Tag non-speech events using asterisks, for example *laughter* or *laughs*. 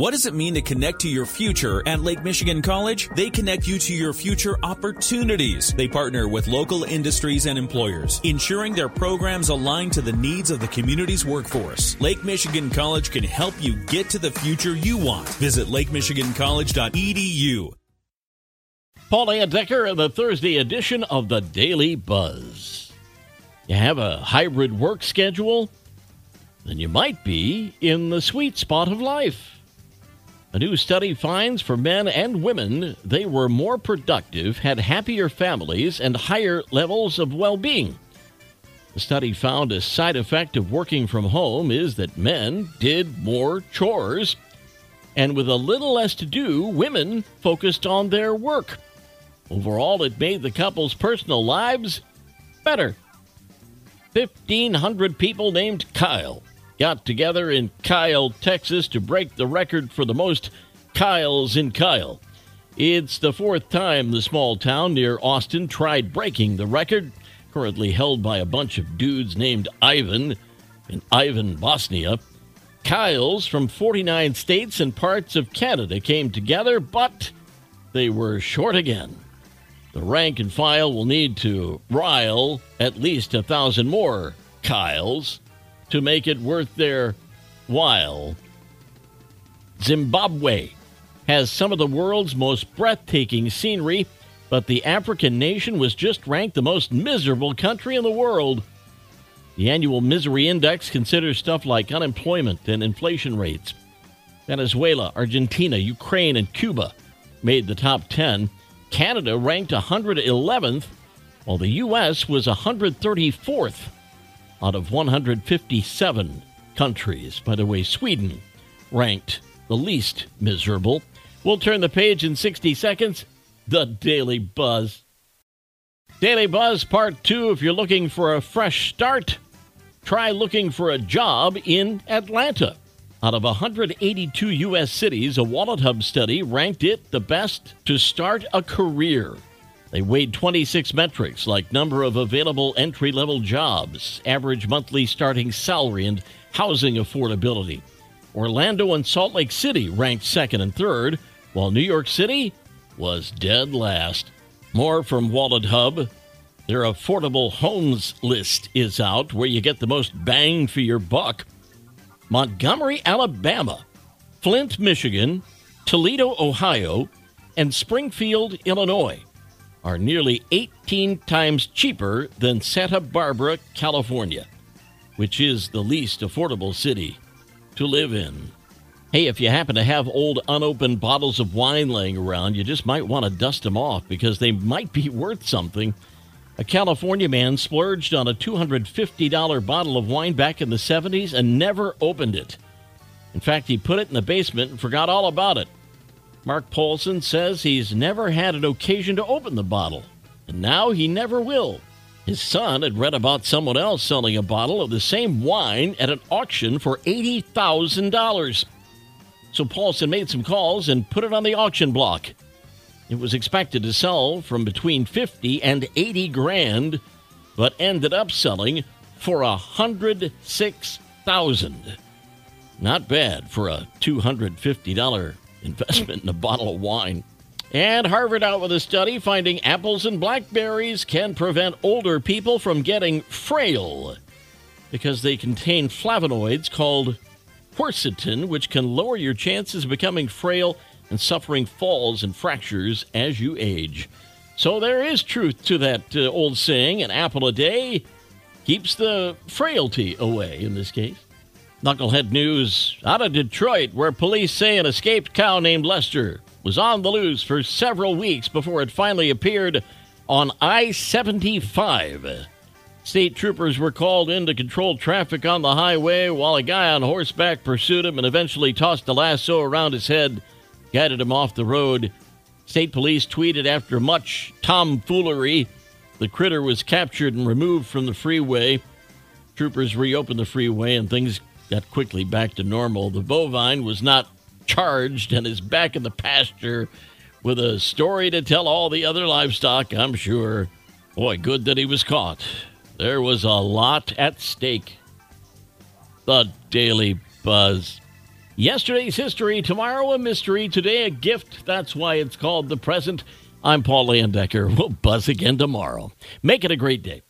What does it mean to connect to your future at Lake Michigan College? They connect you to your future opportunities. They partner with local industries and employers, ensuring their programs align to the needs of the community's workforce. Lake Michigan College can help you get to the future you want. Visit lakemichigancollege.edu. Paul Layendecker in the Thursday edition of the Daily Buzz. You have a hybrid work schedule? Then you might be in the sweet spot of life. A new study finds for men and women they were more productive, had happier families, and higher levels of well being. The study found a side effect of working from home is that men did more chores, and with a little less to do, women focused on their work. Overall, it made the couple's personal lives better. 1,500 people named Kyle got together in Kyle, Texas to break the record for the most Kyles in Kyle. It's the fourth time the small town near Austin tried breaking the record, currently held by a bunch of dudes named Ivan in Ivan, Bosnia. Kyles from 49 states and parts of Canada came together, but they were short again. The rank and file will need to rile at least a thousand more Kyles to make it worth their while. Zimbabwe has some of the world's most breathtaking scenery, but the African nation was just ranked the most miserable country in the world. The annual misery index considers stuff like unemployment and inflation rates. Venezuela, Argentina, Ukraine, and Cuba made the top 10. Canada ranked 111th, while the U.S. was 134th out of 157 countries. By the way, Sweden ranked the least miserable. We'll turn the page in 60 seconds. The Daily Buzz. Daily Buzz Part 2. If you're looking for a fresh start, try looking for a job in Atlanta. Out of 182 U.S. cities, a Wallet Hub study ranked it the best to start a career. They weighed 26 metrics like number of available entry level jobs, average monthly starting salary, and housing affordability. Orlando and Salt Lake City ranked second and third, while New York City was dead last. More from Wallet Hub. Their affordable homes list is out where you get the most bang for your buck. Montgomery, Alabama, Flint, Michigan, Toledo, Ohio, and Springfield, Illinois are nearly 18 times cheaper than Santa Barbara, California, which is the least affordable city to live in. Hey, if you happen to have old unopened bottles of wine laying around, you just might want to dust them off because they might be *laughs* worth something. A California man splurged on a $250 bottle of wine back in the 70s and never opened it. In fact, he put it in the basement and forgot all about it. Mark Paulson says he's never had an occasion to open the bottle, and now he never will. His son had read about someone else selling a bottle of the same wine at an auction for $80,000. So Paulson made some calls and put it on the auction block. It was expected to sell from between 50 and 80 grand, but ended up selling for 106,000. Not bad for a $250 investment in a bottle of wine. And Harvard out with a study finding apples and blackberries can prevent older people from getting frail because they contain flavonoids called quercetin, which can lower your chances of becoming frail and suffering falls and fractures as you age. So there is truth to that uh, old saying an apple a day keeps the frailty away in this case. Knucklehead news out of Detroit, where police say an escaped cow named Lester was on the loose for several weeks before it finally appeared on I 75. State troopers were called in to control traffic on the highway while a guy on horseback pursued him and eventually tossed a lasso around his head, guided him off the road. State police tweeted after much tomfoolery, the critter was captured and removed from the freeway. Troopers reopened the freeway and things got quickly back to normal. The bovine was not charged and is back in the pasture with a story to tell all the other livestock, I'm sure. Boy, good that he was caught. There was a lot at stake. The Daily Buzz. Yesterday's history, tomorrow a mystery, today a gift. That's why it's called the present. I'm Paul Layendecker. We'll buzz again tomorrow. Make it a great day.